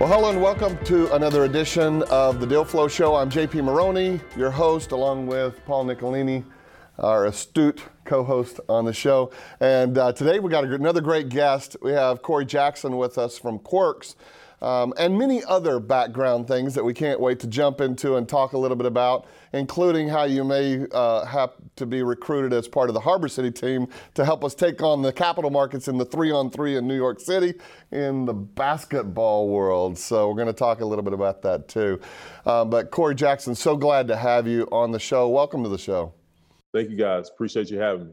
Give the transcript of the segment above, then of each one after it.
Well, hello and welcome to another edition of the Deal Flow Show. I'm JP Maroney, your host, along with Paul Nicolini, our astute co-host on the show. And uh, today we got another great guest. We have Corey Jackson with us from Qwerkz um, and many other background things that we can't wait to jump into and talk a little bit about, including how you may uh, have to be recruited as part of the Harbor City team to help us take on the capital markets in the three on three in New York City in the basketball world. So we're going to talk a little bit about that too. Uh, but Corey Jackson, so glad to have you on the show. Welcome to the show. Thank you guys. Appreciate you having me.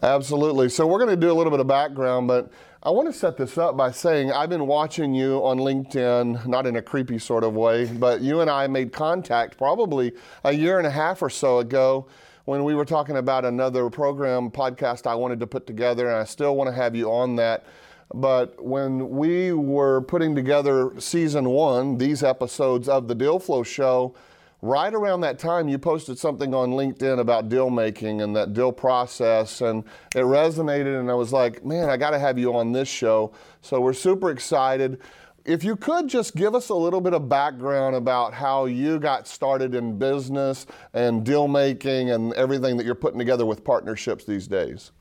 Absolutely. So we're going to do a little bit of background, but I want to set this up by saying I've been watching you on LinkedIn, not in a creepy sort of way, but you and I made contact probably a year and a half or so ago when we were talking about another program podcast I wanted to put together, and I still want to have you on that. But when we were putting together season one, these episodes of the Deal Flow Show, right around that time, you posted something on LinkedIn about deal making and that deal process, and it resonated. And I was like, man, I got to have you on this show. So we're super excited. If you could just give us a little bit of background about how you got started in business and deal making and everything that you're putting together with partnerships these days.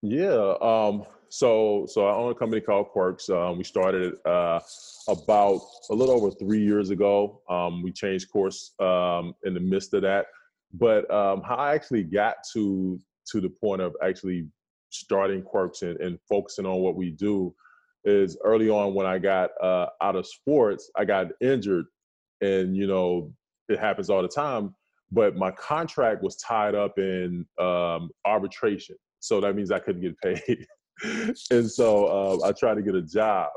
Yeah. Um, so, so I own a company called Qwerkz. Um, we started uh, about a little over three years ago. Um, we changed course um, in the midst of that. But um, how I actually got to to the point of actually starting Qwerkz and, and focusing on what we do is early on when I got uh, out of sports, I got injured, and you know it happens all the time. But my contract was tied up in um, arbitration, so that means I couldn't get paid. and so uh, I tried to get a job,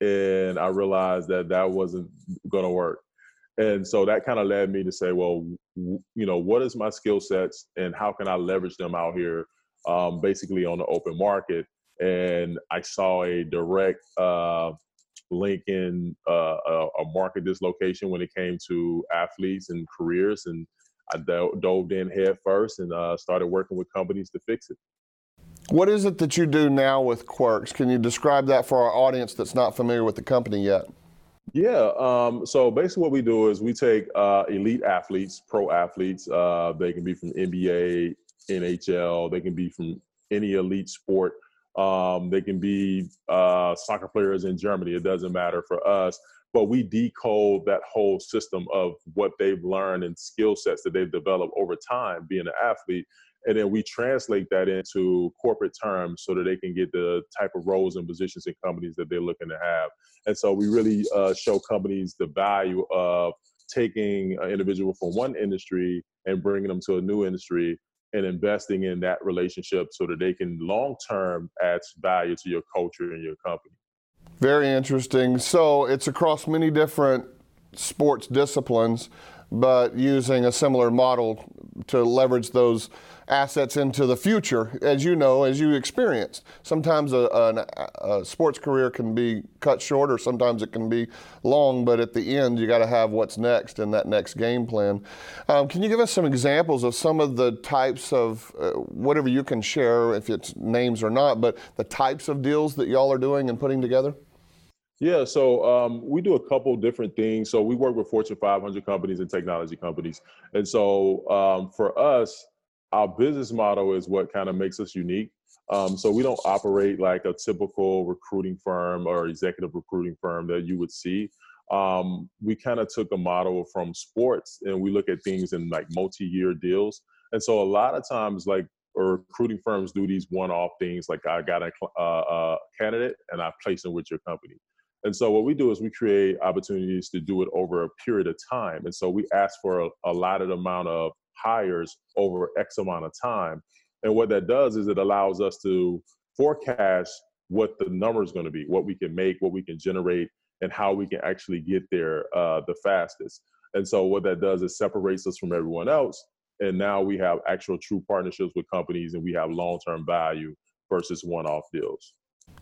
and I realized that that wasn't going to work. And so that kind of led me to say, well, w- you know, what is my skill sets, and how can I leverage them out here, um, basically on the open market? And I saw a direct uh, link in uh, a, a, market dislocation when it came to athletes and careers, and I dove in head first and uh, started working with companies to fix it. What is it that you do now with Qwerkz? Can you describe that for our audience that's not familiar with the company yet? Yeah. Um, so basically, what we do is we take uh, elite athletes, pro athletes. Uh, they can be from NBA, NHL. They can be from any elite sport. Um, they can be uh, soccer players in Germany. It doesn't matter for us. But we decode that whole system of what they've learned and skill sets that they've developed over time being an athlete and then we translate that into corporate terms so that they can get the type of roles and positions in companies that they're looking to have. And so we really uh, show companies the value of taking an individual from one industry and bringing them to a new industry and investing in that relationship so that they can long term add value to your culture and your company. Very interesting. So it's across many different sports disciplines, but using a similar model to leverage those assets into the future, as you know, as you experienced. Sometimes a, a, a, sports career can be cut short, or sometimes it can be long, but at the end, you got to have what's next in that next game plan. Um, can you give us some examples of some of the types of uh, whatever you can share, if it's names or not, but the types of deals that y'all are doing and putting together? Yeah, so um, we do a couple different things. So we work with Fortune 500 companies and technology companies, and so um, for us, our business model is what kind of makes us unique. Um, so we don't operate like a typical recruiting firm or executive recruiting firm that you would see. Um, we kind of took a model from sports and we look at things in like multi-year deals. And so a lot of times, like recruiting firms do these one-off things, like I got a, uh, a candidate and I place them with your company. And so what we do is we create opportunities to do it over a period of time. And so we ask for a, a allotted amount of hires over X amount of time. And what that does is it allows us to forecast what the number is going to be, what we can make, what we can generate, and how we can actually get there uh, the fastest. And so what that does is separates us from everyone else. And now we have actual true partnerships with companies and we have long-term value versus one-off deals.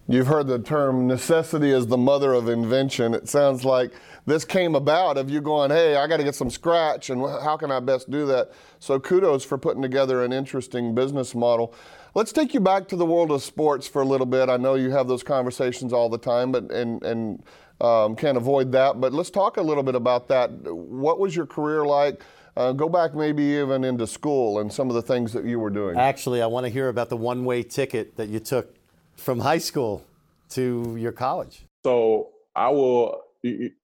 You've heard the term necessity is the mother of invention. It sounds like this came about of you going, hey, I got to get some scratch, and how can I best do that? So kudos for putting together an interesting business model. Let's take you back to the world of sports for a little bit. I know you have those conversations all the time, but and and um, can't avoid that. But let's talk a little bit about that. What was your career like? Uh, go back maybe even into school and some of the things that you were doing. Actually, I want to hear about the one way ticket that you took from high school to your college. So I will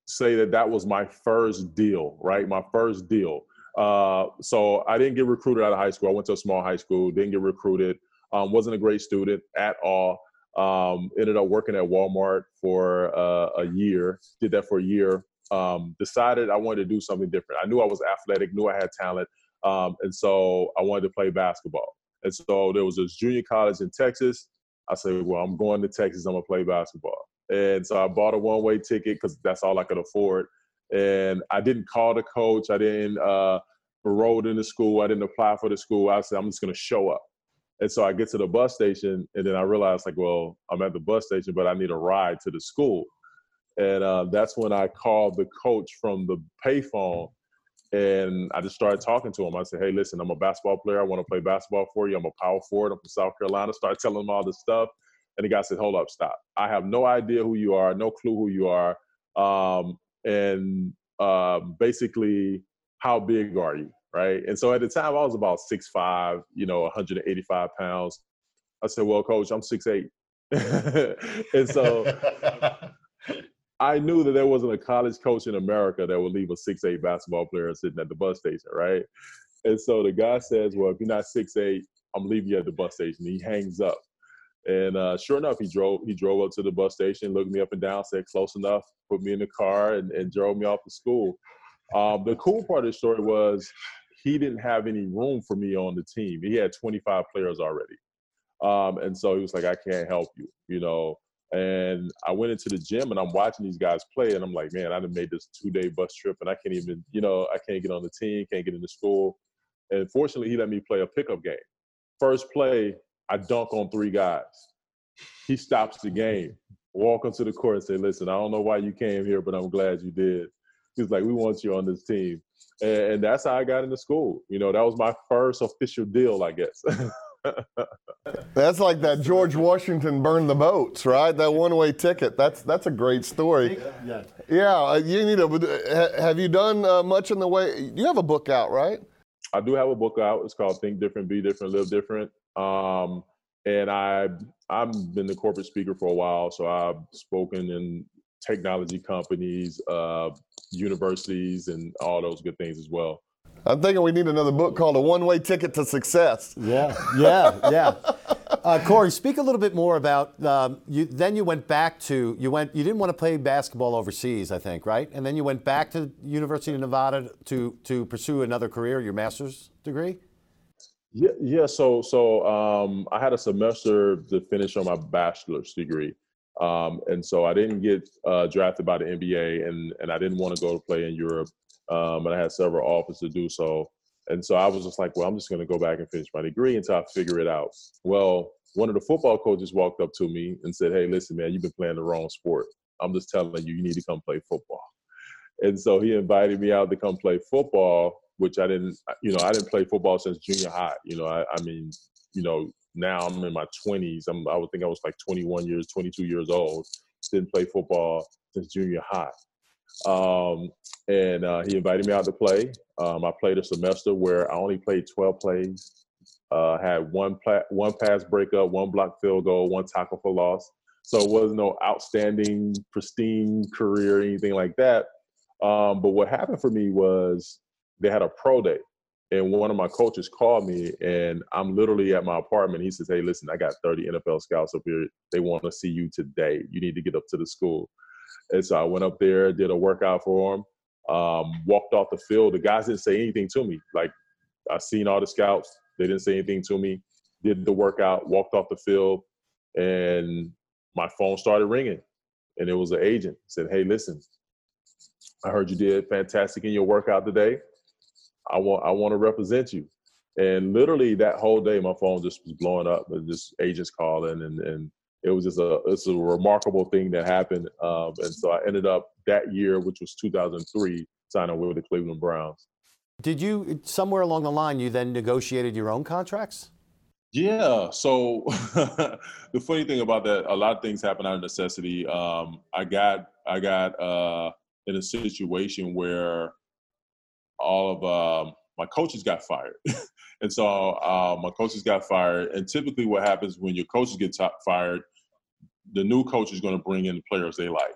say that that was my first deal, right? My first deal. Uh, so I didn't get recruited out of high school. I went to a small high school, didn't get recruited. Um, wasn't a great student at all. Um, ended up working at Walmart for uh, a year. Did that for a year. Um, decided I wanted to do something different. I knew I was athletic, knew I had talent, um, and so I wanted to play basketball. And so there was this junior college in Texas. I said, "Well, I'm going to Texas. I'm gonna play basketball." And so I bought a one-way ticket because that's all I could afford. And I didn't call the coach. I didn't uh, enroll in the school. I didn't apply for the school. I said, "I'm just gonna show up." And so I get to the bus station, and then I realize, like, well, I'm at the bus station, but I need a ride to the school. And uh, that's when I called the coach from the payphone, and I just started talking to him. I said, "Hey, listen, I'm a basketball player. I want to play basketball for you. I'm a power forward. I'm from South Carolina." Started telling him all this stuff, and the guy said, "Hold up, stop. I have no idea who you are, no clue who you are, um, and uh, basically, how big are you?" right? And so at the time, I was about six five, you know, 185 pounds. I said, "Well, coach, I'm six eight. and so I knew that there wasn't a college coach in America that would leave a six eight basketball player sitting at the bus station, right? And so the guy says, "Well, if you're not six eight, I'm leaving you at the bus station." He hangs up, and uh, sure enough, he drove. He drove up to the bus station, looked me up and down, said, "Close enough." Put me in the car and, and drove me off to school. Um, the cool part of the story was he didn't have any room for me on the team. He had 25 players already. Um, and so he was like, I can't help you, you know. And I went into the gym and I'm watching these guys play, and I'm like, man, I done made this two day bus trip, and I can't even, you know, I can't get on the team, can't get into school. And fortunately, he let me play a pickup game. First play, I dunk on three guys. He stops the game, walk onto the court, and say, listen, I don't know why you came here, but I'm glad you did. He's like, we want you on this team and, and that's how I got into school. You know, that was my first official deal, I guess. that's like that George Washington burned the boats, right? That one-way ticket. That's that's a great story. Yeah, yeah. Uh, you need to. Have you done uh, much in the way? You have a book out, right? I do have a book out. It's called Think Different, Be Different, Live Different. Um, and I I've been the corporate speaker for a while, so I've spoken in technology companies, uh, universities, and all those good things as well. I'm thinking we need another book called A One Way Ticket to Success. Yeah, yeah, yeah. Uh, Corey, speak a little bit more about. Um, you, then you went back to you went. You didn't want to play basketball overseas, I think, right? And then you went back to University of Nevada to to pursue another career, your master's degree. Yeah, yeah. So, so um, I had a semester to finish on my bachelor's degree, um, and so I didn't get uh, drafted by the NBA, and and I didn't want to go to play in Europe. Um, and I had several offers to do so. And so I was just like, well, I'm just going to go back and finish my degree until I figure it out. Well, one of the football coaches walked up to me and said, hey, listen, man, you've been playing the wrong sport. I'm just telling you, you need to come play football. And so he invited me out to come play football, which I didn't, you know, I didn't play football since junior high. You know, I, I mean, you know, now I'm in my 20s. I'm, I would think I was like 21 years, 22 years old. Didn't play football since junior high. Um, and uh, he invited me out to play. Um, I played a semester where I only played 12 plays. Uh, had one pla- one pass breakup, one block field goal, one tackle for loss. So it was no outstanding, pristine career or anything like that. Um, but what happened for me was they had a pro day and one of my coaches called me and i'm literally at my apartment he says hey listen i got 30 nfl scouts up here they want to see you today you need to get up to the school and so i went up there did a workout for him, um, walked off the field. The guys didn't say anything to me. Like i seen all the scouts. They didn't say anything to me. Did the workout walked off the field and my phone started ringing. And it was an agent said hey listen i heard you did fantastic in your workout today. I want I want to represent you. And literally that whole day, my phone just was blowing up, with just agents calling, and and it was just a it's a remarkable thing that happened. Um, and so I ended up that year, which was 2003, signing with the Cleveland Browns. Did you somewhere along the line you then negotiated your own contracts? Yeah. So the funny thing about that, a lot of things happen out of necessity. Um, I got I got uh, in a situation where all of um, my coaches got fired, and so uh, my coaches got fired. And typically, what happens when your coaches get top fired, the new coach is going to bring in players they like.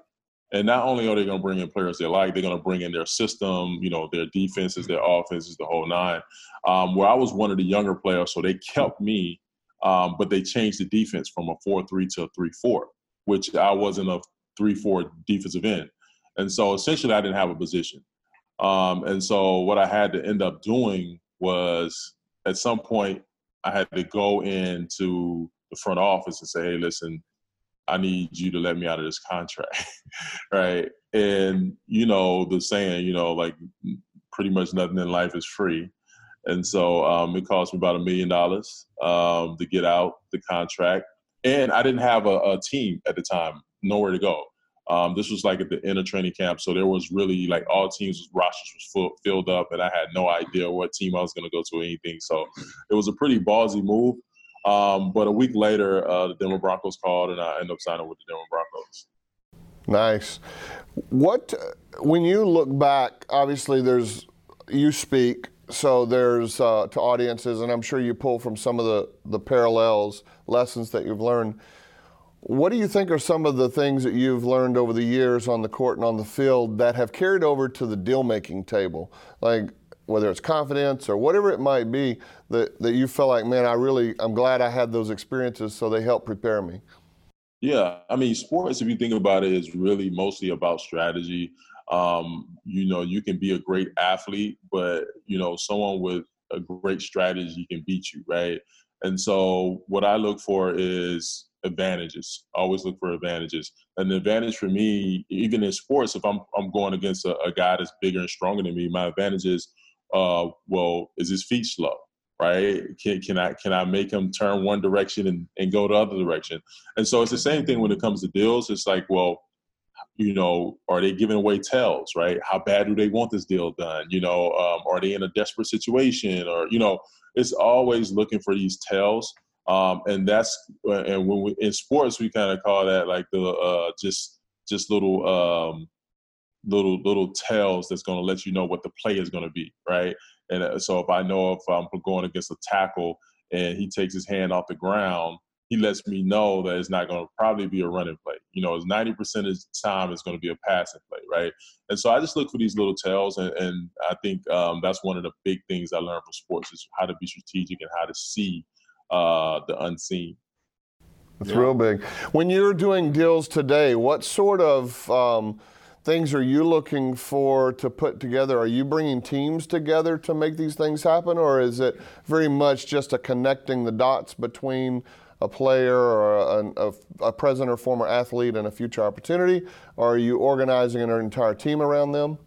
And not only are they going to bring in players they like, they're going to bring in their system, you know, their defenses, their offenses, the whole nine. Um, where I was one of the younger players, so they kept me, um, but they changed the defense from a four-three to a three-four, which I wasn't a three-four defensive end, and so essentially I didn't have a position. Um, and so what I had to end up doing was at some point I had to go into the front office and say, "Hey, listen." I need you to let me out of this contract, right? And you know the saying, you know, like pretty much nothing in life is free, and so um, it cost me about a million dollars um, to get out the contract, and I didn't have a, a team at the time, nowhere to go. Um, this was like at the end of training camp, so there was really like all teams rosters was full, filled up, and I had no idea what team I was going to go to or anything. So it was a pretty ballsy move. Um, but a week later, uh, the Denver Broncos called, and I ended up signing with the Denver Broncos. Nice. What when you look back? Obviously, there's you speak, so there's uh, to audiences, and I'm sure you pull from some of the the parallels, lessons that you've learned. What do you think are some of the things that you've learned over the years on the court and on the field that have carried over to the deal making table? Like whether it's confidence or whatever it might be that, that you feel like, man, I really, I'm glad I had those experiences so they help prepare me? Yeah, I mean, sports, if you think about it, is really mostly about strategy. Um, you know, you can be a great athlete, but, you know, someone with a great strategy can beat you, right? And so what I look for is advantages. Always look for advantages. An advantage for me, even in sports, if I'm I'm going against a, a guy that's bigger and stronger than me, my advantage is uh, well, is his feet slow? Right? Can, can I can I make him turn one direction and, and go the other direction? And so it's the same thing when it comes to deals. It's like, well, you know, are they giving away tells, right? How bad do they want this deal done? You know, um, are they in a desperate situation? Or, you know, it's always looking for these tells. Um, and that's, and when we, in sports, we kind of call that like the, uh, just, just little, um, little little tells that's going to let you know what the play is going to be, right? And uh, so if I know if I'm going against a tackle and he takes his hand off the ground, he lets me know that it's not going to probably be a running play. You know, it's 90% of the time it's going to be a passing play, right? And so I just look for these little tells, and, and I think um, that's one of the big things I learned from sports is how to be strategic and how to see uh, the unseen. That's yeah. real big. When you're doing deals today, what sort of um, – things are you looking for to put together? Are you bringing teams together to make these things happen, or is it very much just a connecting the dots between a player or a, a, a present or former athlete and a future opportunity? Or are you organizing an entire team around them?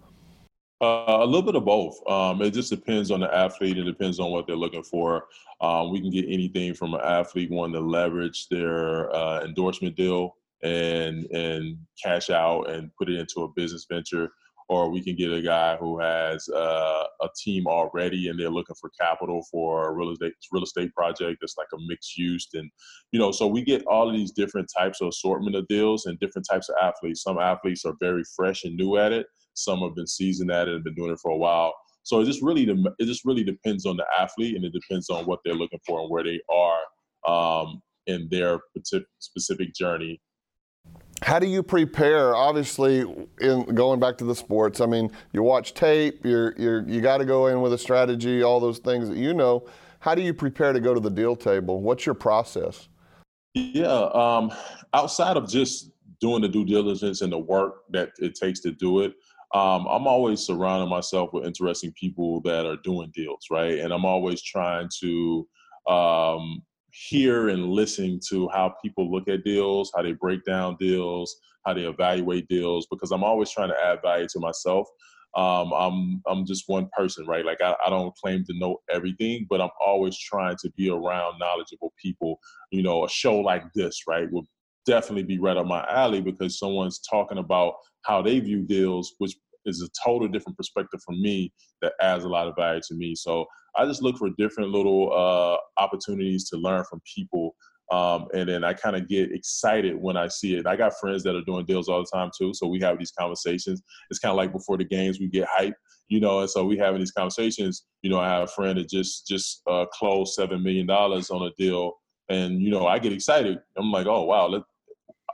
Uh, a little bit of both. Um, it just depends on the athlete. It depends on what they're looking for. Um, we can get anything from an athlete wanting to leverage their uh, endorsement deal and and cash out and put it into a business venture or we can get a guy who has uh, a team already and they're looking for capital for a real estate real estate project that's like a mixed use and you know so we get all of these different types of assortment of deals and different types of athletes some athletes are very fresh and new at it some have been seasoned at it and been doing it for a while so it just really it just really depends on the athlete and it depends on what they're looking for and where they are um, in their specific journey how do you prepare? Obviously, in going back to the sports, I mean, you watch tape, you're, you're, you got to go in with a strategy, all those things that you know. How do you prepare to go to the deal table? What's your process? Yeah, um, outside of just doing the due diligence and the work that it takes to do it, um, I'm always surrounding myself with interesting people that are doing deals, right? And I'm always trying to um, hear and listen to how people look at deals, how they break down deals, how they evaluate deals, because I'm always trying to add value to myself. Um, I'm I'm just one person, right? Like I, I don't claim to know everything, but I'm always trying to be around knowledgeable people. You know, a show like this, right, definitely be right up my alley because someone's talking about how they view deals, which is a total different perspective from me that adds a lot of value to me. So I just look for different little uh, opportunities to learn from people. Um, and then I kind of get excited when I see it. I got friends that are doing deals all the time too, so we have these conversations. It's kind of like before the games, we get hype, you know, and so we having these conversations. You know, I have a friend that just just uh, closed seven million dollars on a deal, and you know, I get excited. I'm like, oh wow, let,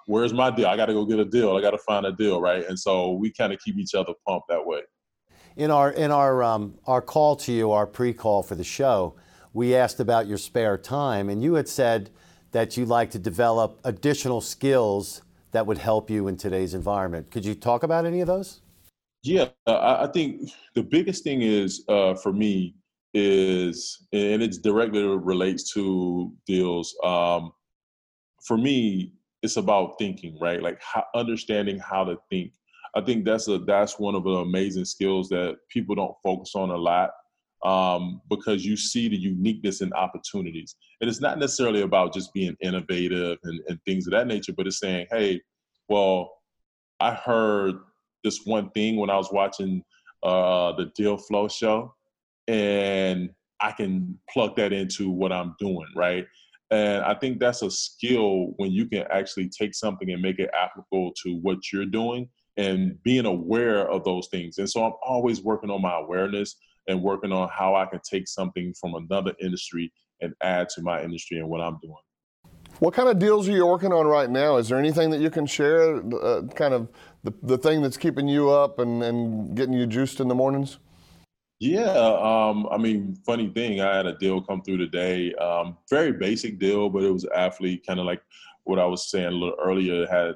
where's my deal? I got to go get a deal. I got to find a deal, right? And so we kind of keep each other pumped that way in our in our um, our call to you, our pre-call for the show, we asked about your spare time, and you had said that you like to develop additional skills that would help you in today's environment. Could you talk about any of those? Yeah, I think the biggest thing is uh, for me is, and it directly relates to deals. Um, for me, it's about thinking, right? Like how, understanding how to think I think that's a that's one of the amazing skills that people don't focus on a lot um, because you see the uniqueness and opportunities. And it's not necessarily about just being innovative and, and things of that nature, but it's saying, hey, well, I heard this one thing when I was watching uh, the Deal Flow show, and I can plug that into what I'm doing, right? And I think that's a skill when you can actually take something and make it applicable to what you're doing and being aware of those things. And so I'm always working on my awareness and working on how I can take something from another industry and add to my industry and what I'm doing. What kind of deals are you working on right now? Is there anything that you can share, uh, kind of the, the thing that's keeping you up and, and getting you juiced in the mornings? Yeah, um, I mean, funny thing, I had a deal come through today. Um, very basic deal, but it was athlete, kind of like what I was saying a little earlier. Had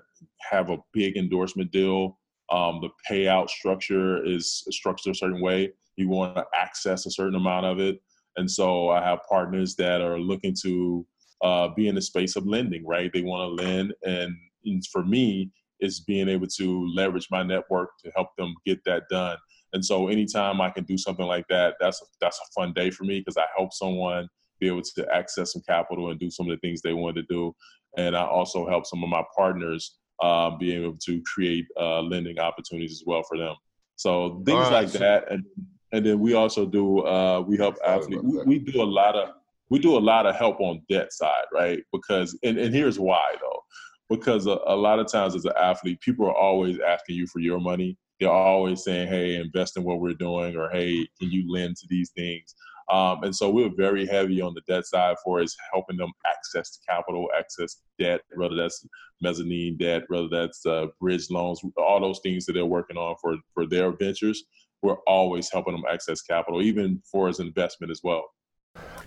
have a big endorsement deal. Um, the payout structure is structured a certain way. You want to access a certain amount of it, and so I have partners that are looking to uh, be in the space of lending. Right, they want to lend, and, and for me, it's being able to leverage my network to help them get that done. And so, anytime I can do something like that, that's a, that's a fun day for me because I help someone be able to access some capital and do some of the things they wanted to do. And I also help some of my partners uh, being able to create uh, lending opportunities as well for them. So things right. like that, and and then we also do uh, we help athletes. We, we, do a lot of we do a lot of help on debt side, right? Because and, and here's why though, because a, a lot of times as an athlete, people are always asking you for your money. They're always saying, "Hey, invest in what we're doing," or "Hey, can you lend to these things?" Um, and so we're very heavy on the debt side for is helping them access capital, access debt, whether that's mezzanine debt, whether that's uh, bridge loans, all those things that they're working on for, for their ventures. We're always helping them access capital, even for as investment as well.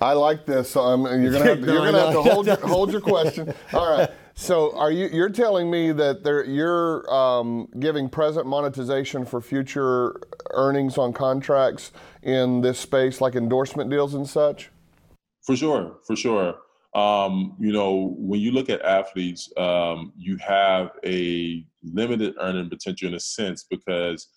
I like this. Um, you're gonna have to, you're gonna have to hold your, hold your question. All right. So are you you're telling me that there, you're um, giving present monetization for future earnings on contracts in this space, like endorsement deals and such? For sure, for sure. Um, you know, when you look at athletes, um, you have a limited earning potential in a sense because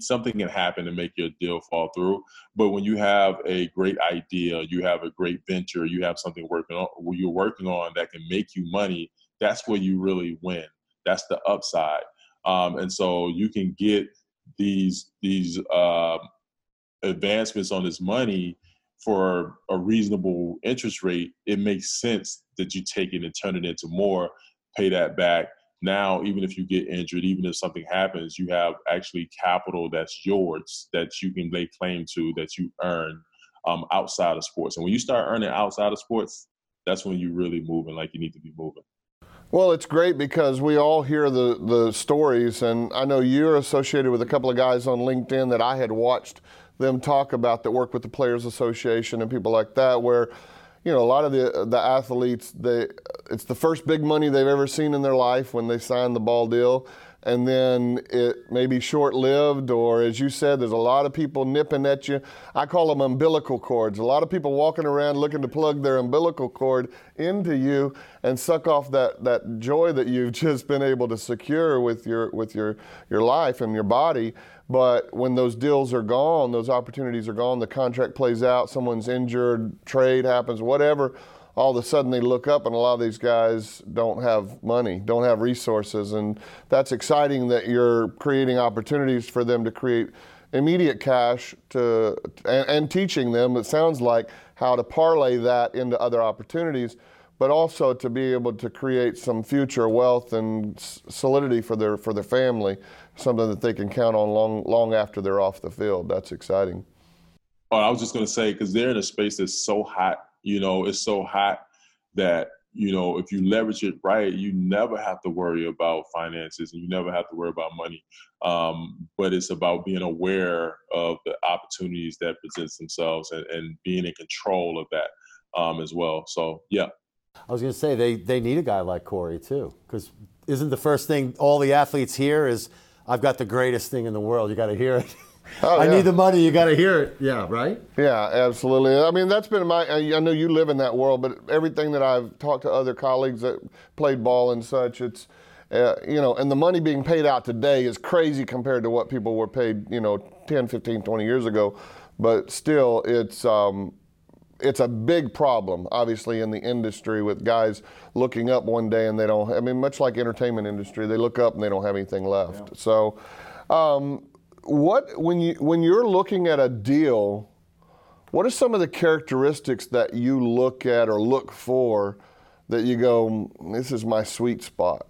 something can happen to make your deal fall through. But when you have a great idea, you have a great venture, you have something working on you're working on that can make you money, that's where you really win. That's the upside. Um, and so you can get these these uh, advancements on this money for a reasonable interest rate. It makes sense that you take it and turn it into more, pay that back, now even if you get injured even if something happens you have actually capital that's yours that you can lay claim to that you earn um, outside of sports. And when you start earning outside of sports that's when you're really moving like you need to be moving. Well, it's great because we all hear the, the stories, and I know you're associated with a couple of guys on LinkedIn that I had watched them talk about that work with the Players Association and people like that, where you know, a lot of the the athletes, they it's the first big money they've ever seen in their life when they sign the ball deal, and then it may be short lived, or as you said, there's a lot of people nipping at you. I call them umbilical cords. A lot of people walking around looking to plug their umbilical cord into you and suck off that, that joy that you've just been able to secure with your with your your life and your body. But when those deals are gone, those opportunities are gone, the contract plays out, someone's injured, trade happens, whatever, all of a sudden they look up and a lot of these guys don't have money, don't have resources. And that's exciting that you're creating opportunities for them to create immediate cash to and, and teaching them. It sounds like how to parlay that into other opportunities, but also to be able to create some future wealth and solidity for their for their family, something that they can count on long long after they're off the field. That's exciting. Oh, I was just going to say because they're in a space that's so hot. You know, it's so hot that you know, if you leverage it right, you never have to worry about finances and you never have to worry about money. Um, but it's about being aware of the opportunities that presents themselves and, and being in control of that um, as well. So, yeah. I was going to say they, they need a guy like Corey too, because isn't the first thing all the athletes hear is, I've got the greatest thing in the world. You got to hear it. Oh, I yeah. need the money. You got to hear it. Yeah, right. Yeah, absolutely. I mean, that's been my. I know you live in that world, but everything that I've talked to other colleagues that played ball and such, it's. Uh, you know, and the money being paid out today is crazy compared to what people were paid, you know, 10, 15, 20 years ago. But still, it's um, it's a big problem, obviously, in the industry with guys looking up one day and they don't. I mean, much like entertainment industry, they look up and they don't have anything left. Yeah. So, um, what when you when you're looking at a deal, what are some of the characteristics that you look at or look for that you go, this is my sweet spot?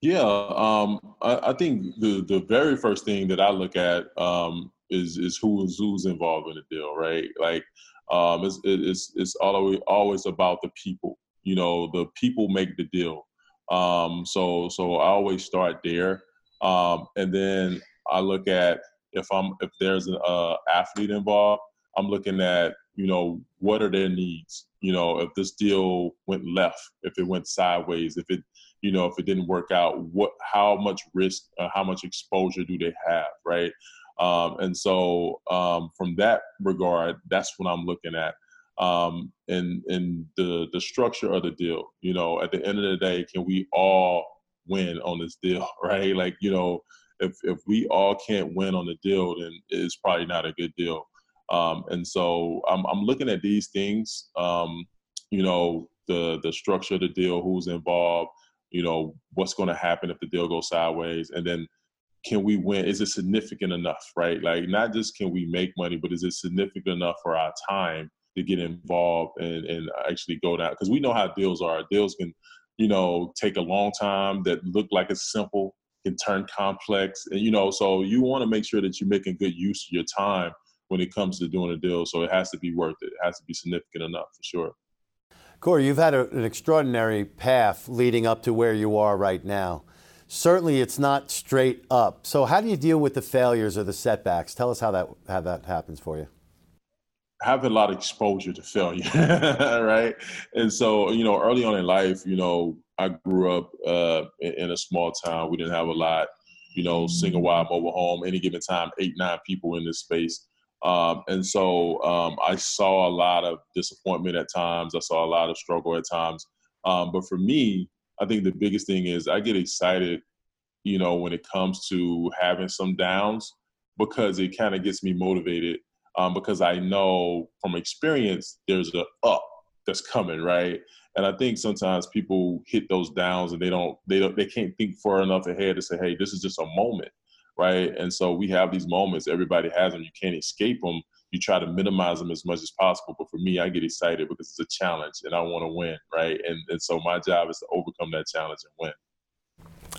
Yeah, um, I, I, think the the very first thing that I look at um, is is who's who's involved in the deal, right? Like, um, it's it's it's always always about the people. You know, the people make the deal. Um, so so I always start there, um, and then I look at if I'm if there's an uh, athlete involved, I'm looking at you know what are their needs. You know, if this deal went left, if it went sideways, if it you know if it didn't work out, what how much risk, how much exposure do they have, right? Um, and so um, from that regard, that's what I'm looking at. Um, and and the the structure of the deal. You know, at the end of the day, can we all win on this deal, right? Like you know, if if we all can't win on the deal, then it's probably not a good deal. Um, and so I'm I'm looking at these things. Um, you know, the the structure of the deal, who's involved, you know, what's going to happen if the deal goes sideways, and then can we win? Is it significant enough, right? Like not just can we make money, but is it significant enough for our time to get involved and, and actually go down? Because we know how deals are. Deals can, you know, take a long time that look like it's simple can turn complex. And you know, so you want to make sure that you're making good use of your time when it comes to doing a deal. So it has to be worth it. It has to be significant enough for sure. Corey, you've had a, an extraordinary path leading up to where you are right now. Certainly, it's not straight up. So, how do you deal with the failures or the setbacks? Tell us how that how that happens for you. I have a lot of exposure to failure, right? And so, you know, early on in life, you know, I grew up uh, in, a small town. We didn't have a lot, you know, single wide mobile home. Any given time, eight nine people in this space, um, and so um, I saw a lot of disappointment at times. I saw a lot of struggle at times. Um, but for me, I think the biggest thing is I get excited, you know, when it comes to having some downs because it kind of gets me motivated. Um, because I know from experience there's a up that's coming, right? And I think sometimes people hit those downs and they don't they don't they can't think far enough ahead to say, hey, this is just a moment, right? And so we have these moments. Everybody has them. You can't escape them. You try to minimize them as much as possible. But for me, I get excited because it's a challenge and I want to win, right? And and so my job is to overcome that challenge and win.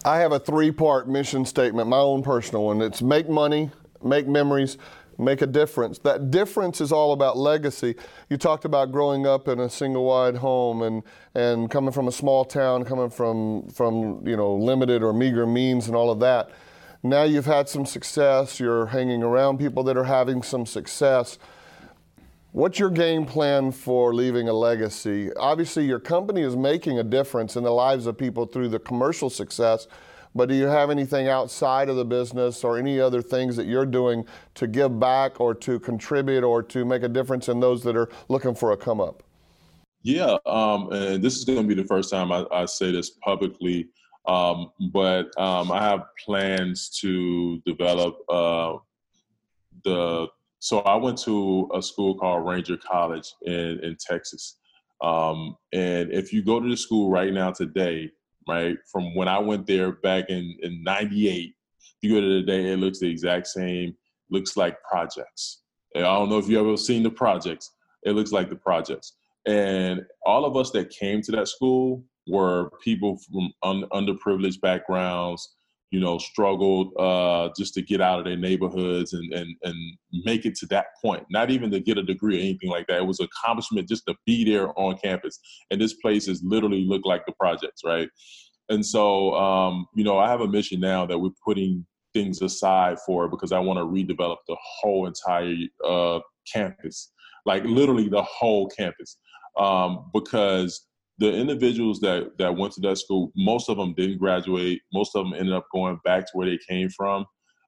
I have a three-part mission statement, my own personal one. It's make money, make memories, make a difference. That difference is all about legacy. You talked about growing up in a single wide home and, and coming from a small town, coming from, from you know, limited or meager means and all of that. Now you've had some success, you're hanging around people that are having some success. What's your game plan for leaving a legacy? Obviously, your company is making a difference in the lives of people through the commercial success but do you have anything outside of the business or any other things that you're doing to give back or to contribute or to make a difference in those that are looking for a come up? Yeah, um, and this is going to be the first time I, I say this publicly, um, but um, I have plans to develop uh, the. So I went to a school called Ranger College in in Texas, um, and if you go to the school right now today, right? From when I went there back in, in 98, you go to the day, it looks the exact same. looks like projects. And I don't know if you ever seen the projects. It looks like the projects. And all of us that came to that school were people from un- underprivileged backgrounds, you know, struggled uh, just to get out of their neighborhoods and, and, and make it to that point. Not even to get a degree or anything like that. It was an accomplishment just to be there on campus. And this place is literally look like the projects, right? And so, um, you know, I have a mission now that we're putting things aside for because I want to redevelop the whole entire uh, campus, like literally the whole campus, um, because the individuals that that went to that school, most of them didn't graduate. Most of them ended up going back to where they came from.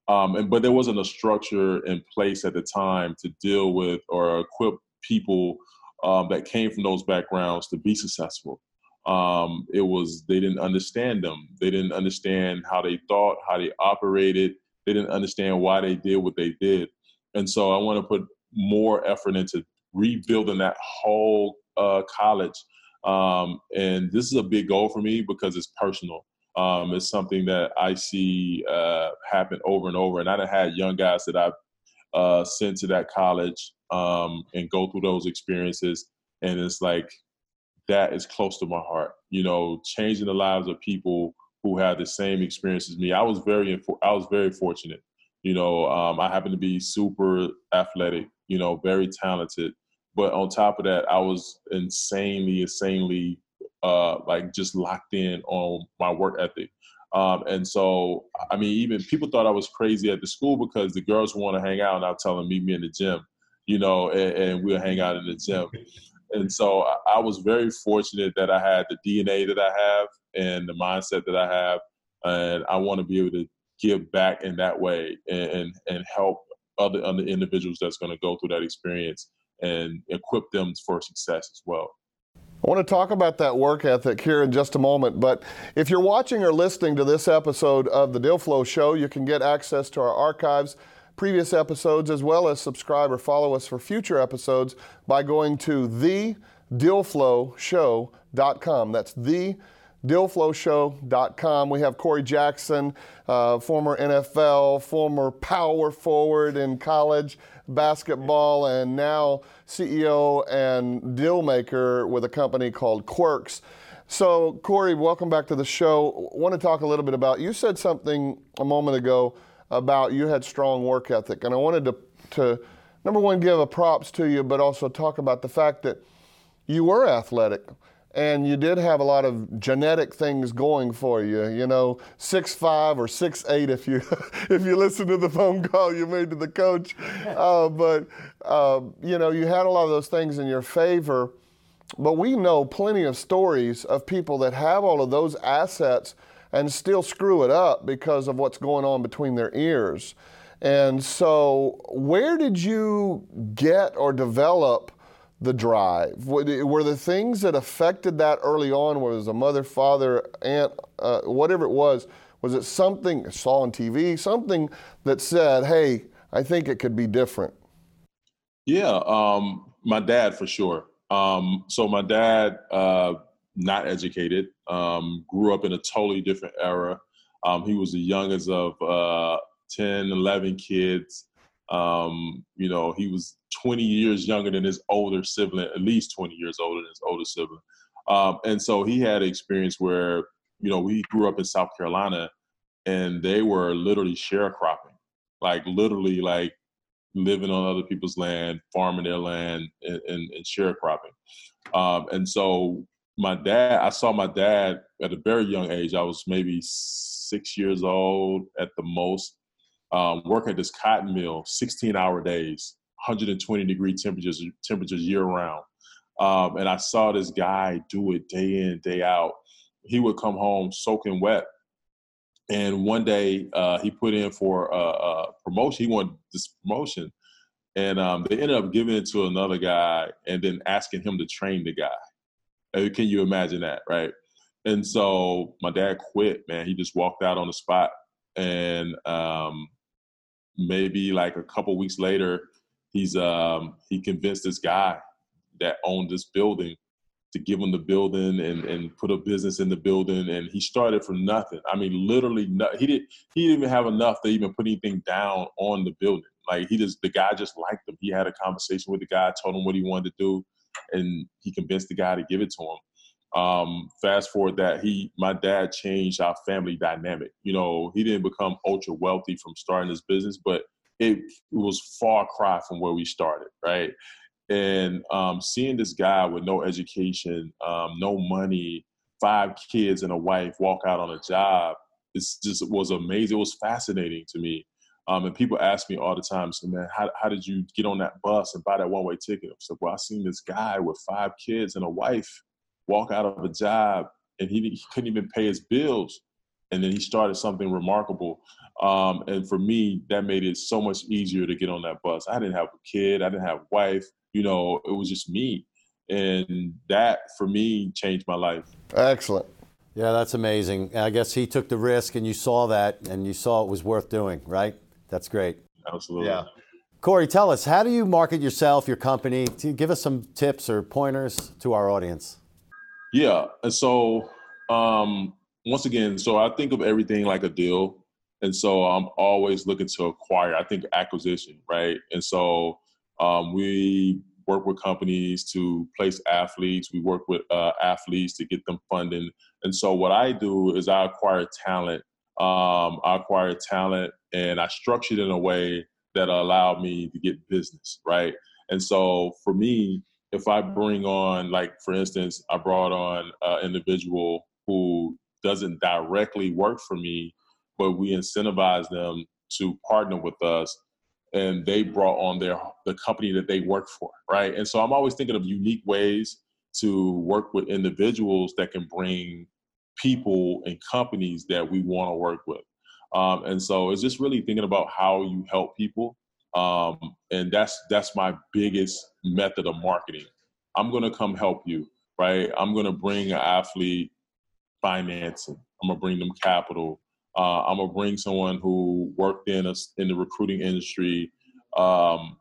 Um, and but there wasn't a structure in place at the time to deal with or equip people um, that came from those backgrounds to be successful. Um, it was they didn't understand them. They didn't understand how they thought, how they operated. They didn't understand why they did what they did. And so I want to put more effort into rebuilding that whole uh, college um, and this is a big goal for me because it's personal. Um, it's something that I see uh, happen over and over. And I've had young guys that I've uh, sent to that college um, and go through those experiences. And it's like, that is close to my heart. You know, changing the lives of people who had the same experience as me. I was very, I was very fortunate. You know, um, I happen to be super athletic. You know, very talented. But on top of that, I was insanely, insanely uh, like just locked in on my work ethic. Um, and so, I mean, even people thought I was crazy at the school because the girls want to hang out, and I'll tell them meet me in the gym, you know, and, and we'll hang out in the gym. And so, I, I was very fortunate that I had the DNA that I have and the mindset that I have, and I want to be able to give back in that way and and, and help other other individuals that's going to go through that experience and equip them for success as well. I want to talk about that work ethic here in just a moment, but if you're watching or listening to this episode of the Deal Flow Show, you can get access to our archives, previous episodes, as well as subscribe or follow us for future episodes by going to thedealflowshow.com. That's the DealFlowShow.com. We have Corey Jackson, uh, former NFL, former power forward in college basketball, and now CEO and deal maker with a company called Qwerkz. So, Corey, welcome back to the show. I want to talk a little bit about you said something a moment ago about you had strong work ethic, and I wanted to, to number one give a props to you, but also talk about the fact that you were athletic and you did have a lot of genetic things going for you. You know, six five or six eight if you if you listen to the phone call you made to the coach. Uh, but uh, you know, you had a lot of those things in your favor. But we know plenty of stories of people that have all of those assets and still screw it up because of what's going on between their ears. And so, where did you get or develop? The drive? Were the things that affected that early on, was a mother, father, aunt, uh, whatever it was, was it something saw on TV, something that said, hey, I think it could be different? Yeah, um, my dad for sure. Um, so my dad, uh, not educated, um, grew up in a totally different era. Um, he was the youngest of uh, 10, 11 kids. Um, you know, he was 20 years younger than his older sibling, at least 20 years older than his older sibling. Um, and so he had an experience where, you know, we grew up in South Carolina and they were literally sharecropping, like literally like living on other people's land, farming their land and, and, and sharecropping. Um, and so my dad, I saw my dad at a very young age. I was maybe six years old at the most um, working at this cotton mill, 16 hour days, 120 degree temperatures, temperatures year round. Um, and I saw this guy do it day in, day out. He would come home soaking wet. And one day uh, he put in for a, a, promotion. He wanted this promotion. And um, they ended up giving it to another guy and then asking him to train the guy. Can you imagine that, right? And so my dad quit, man. He just walked out on the spot. And um, maybe like a couple weeks later, he's um, he convinced this guy that owned this building to give him the building and, and put a business in the building and he started from nothing i mean literally no, he didn't he didn't even have enough to even put anything down on the building Like he just the guy just liked him. He had a conversation with the guy, told him what he wanted to do, and he convinced the guy to give it to him. Um, fast forward that he, my dad changed our family dynamic. You know, he didn't become ultra wealthy from starting this business, but it, it was far cry from where we started, right? And um, seeing this guy with no education, um, no money, five kids and a wife walk out on a job, it just was amazing. It was fascinating to me. Um, and people ask me all the time, so man, how, how did you get on that bus and buy that one way ticket? I said, well, I seen this guy with five kids and a wife walk out of a job and he, he couldn't even pay his bills. And then he started something remarkable. Um, and for me, that made it so much easier to get on that bus. I didn't have a kid, I didn't have a wife, you know, it was just me. And that for me changed my life. Excellent. Yeah, that's amazing. I guess he took the risk and you saw that and you saw it was worth doing, right? That's great. Absolutely. Yeah. Corey, tell us, how do you market yourself, your company? Give us some tips or pointers to our audience. Yeah. And so, um, once again, so I think of everything like a deal. And so I'm always looking to acquire. I think acquisition, right? And so um, we work with companies to place athletes. We work with uh, athletes to get them funding. And so what I do is I acquire talent. Um, I acquire talent and I structure it in a way that allowed me to get business, right? And so for me, if I bring on, like for instance, I brought on an individual who doesn't directly work for me, but we incentivize them to partner with us and they brought on their the company that they work for right? And so i'm always thinking of unique ways to work with individuals that can bring people and companies that we want to work with. Um, and so it's just really thinking about how you help people um, and that's that's my biggest method of marketing i'm to come help you right i'm to bring an athlete financing i'm to bring them capital uh, I'm gonna bring someone who worked in a, in the recruiting industry, um,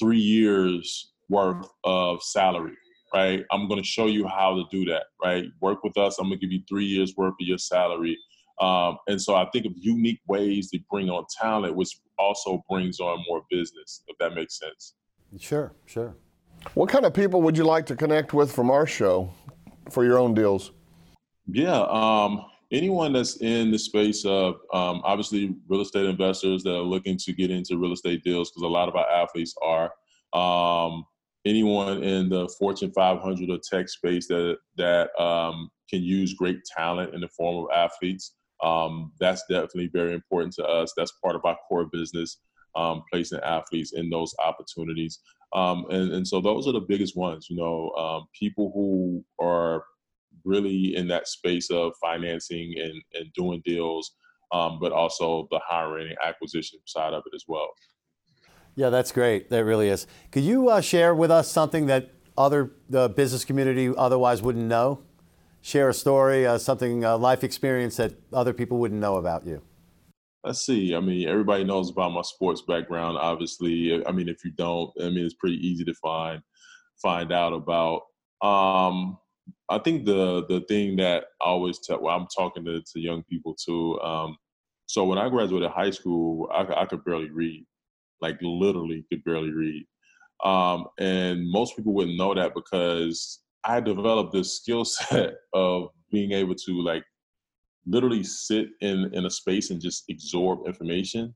three years worth of salary. Right, I'm gonna show you how to do that. Right, work with us. I'm gonna give you three years worth of your salary. Um, and so I think of unique ways to bring on talent, which also brings on more business. If that makes sense. Sure, sure. What kind of people would you like to connect with from our show for your own deals? Yeah, um, anyone that's in the space of um, obviously real estate investors that are looking to get into real estate deals because a lot of our athletes are um, anyone in the fortune 500 or tech space that that um, can use great talent in the form of athletes um, that's definitely very important to us that's part of our core business um, placing athletes in those opportunities um, and, and so those are the biggest ones you know people who are really in that space of financing and, and doing deals, um, but also the hiring and acquisition side of it as well. Yeah, that's great. That really is. Could you uh, share with us something that other the business community otherwise wouldn't know? Share a story, uh, something, a life experience that other people wouldn't know about you. Let's see. I mean, everybody knows about my sports background. Obviously, I mean, if you don't, I mean, it's pretty easy to find find out about. Um, I think the the thing that I always tell, well, I'm talking to, to young people too. Um, so when I graduated high school, I, I could barely read, like literally could barely read. Um, and most people wouldn't know that because I developed this skill set of being able to like literally sit in in a space and just absorb information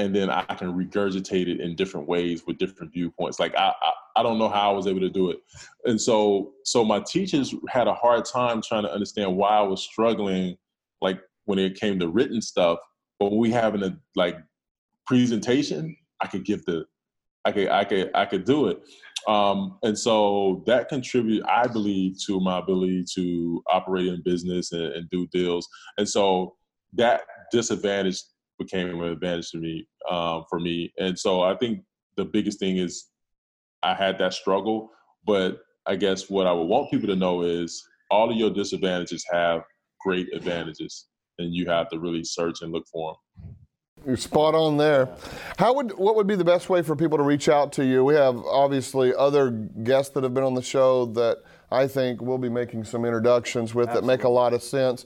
and then I can regurgitate it in different ways with different viewpoints. Like I, I, I, don't know how I was able to do it, and so so my teachers had a hard time trying to understand why I was struggling, like when it came to written stuff. But when we having a like presentation, I could give the, I could I could I could do it, um, and so that contributed, I believe, to my ability to operate in business and, and do deals, and so that disadvantage became an advantage to me um, for me. And so I think the biggest thing is I had that struggle, but I guess what I would want people to know is all of your disadvantages have great advantages, and you have to really search and look for them. You're spot on there. How would what would be the best way for people to reach out to you? We have obviously other guests that have been on the show that I think we'll be making some introductions with Absolutely. that make a lot of sense.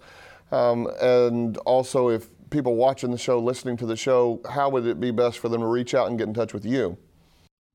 Um, and also, if people watching the show, listening to the show, how would it be best for them to reach out and get in touch with you?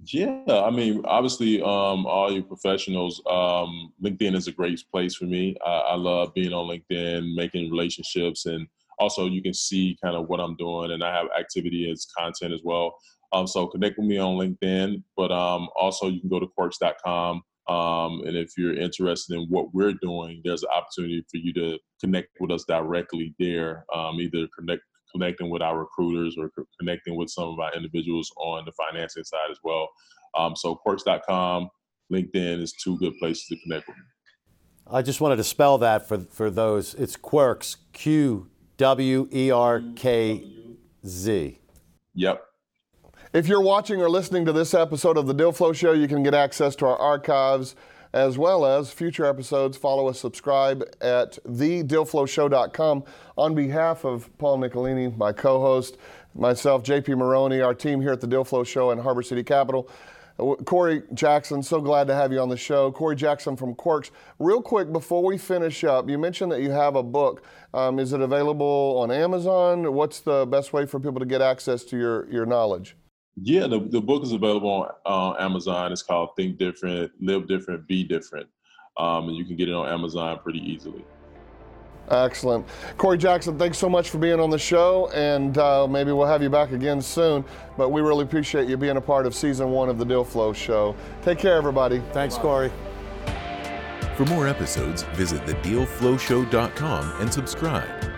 Yeah, I mean, obviously, um, all you professionals, um, LinkedIn is a great place for me. I, I love being on LinkedIn, making relationships, and also you can see kind of what I'm doing, and I have activity as content as well. Um, so connect with me on LinkedIn, but um, also you can go to qwerkz.com. Um, and if you're interested in what we're doing, there's an opportunity for you to connect with us directly there, um, either connect connecting with our recruiters or connecting with some of our individuals on the financing side as well. Um, so qwerkz.com, LinkedIn is two good places to connect with me. I just wanted to spell that for, for those. It's Qwerkz, Q W E R K Z. Yep. If you're watching or listening to this episode of The Deal Flow Show, you can get access to our archives as well as future episodes. Follow us, subscribe at thedealflowshow.com. On behalf of Paul Nicolini, my co host, myself, JP Maroney, our team here at the Deal Flow Show in Harbor City Capital, Corey Jackson, so glad to have you on the show. Corey Jackson from Qwerkz. Real quick, before we finish up, you mentioned that you have a book. Um, is it available on Amazon? What's the best way for people to get access to your, your knowledge? Yeah, the, the book is available on uh, Amazon. It's called Think Different, Live Different, Be Different. Um, and you can get it on Amazon pretty easily. Excellent. Corey Jackson, thanks so much for being on the show, and uh, maybe we'll have you back again soon. But we really appreciate you being a part of season one of the Deal Flow Show. Take care, everybody. Thanks, Corey. For more episodes, visit thedealflowshow.com and subscribe.